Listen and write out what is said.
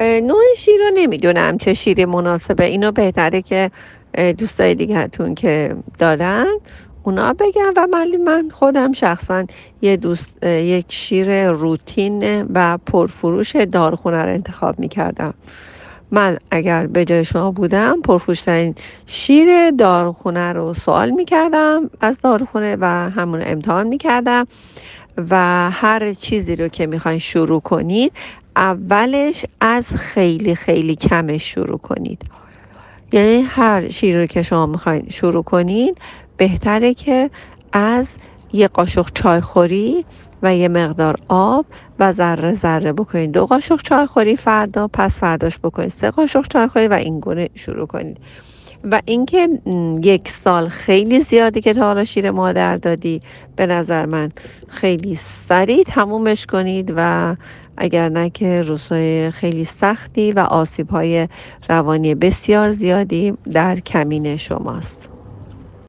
نوع شیر رو نمی‌دونم چه شیری مناسبه. اینو بهتره که دوستای دیگرتون که دادن اونا بگن. و ولی من خودم شخصا یه دوست یک شیر روتین و پرفروش دارخونه رو انتخاب می‌کردم. من اگر به جای شما بودم پرفروشترین شیر دارخونه رو سوال می‌کردم از دارخونه و همون امتحان می‌کردم. و هر چیزی رو که می‌خواین شروع کنید اولش از خیلی خیلی کمش شروع کنید. یعنی هر شیر رو که شما می‌خواین شروع کنید بهتره که از یه قاشق چای خوری و یه مقدار آب و ذره ذره بکنید. دو قاشق چای خوری فردا پس فرداش بکنید. سه قاشق چای خوری و این گونه شروع کنید. و اینکه یک سال خیلی زیادی که تا حالا شیر مادر دادی به نظر من خیلی سریع تمومش کنید و اگر نه که روزهای خیلی سختی و آسیب های روانی بسیار زیادی در کمین شماست.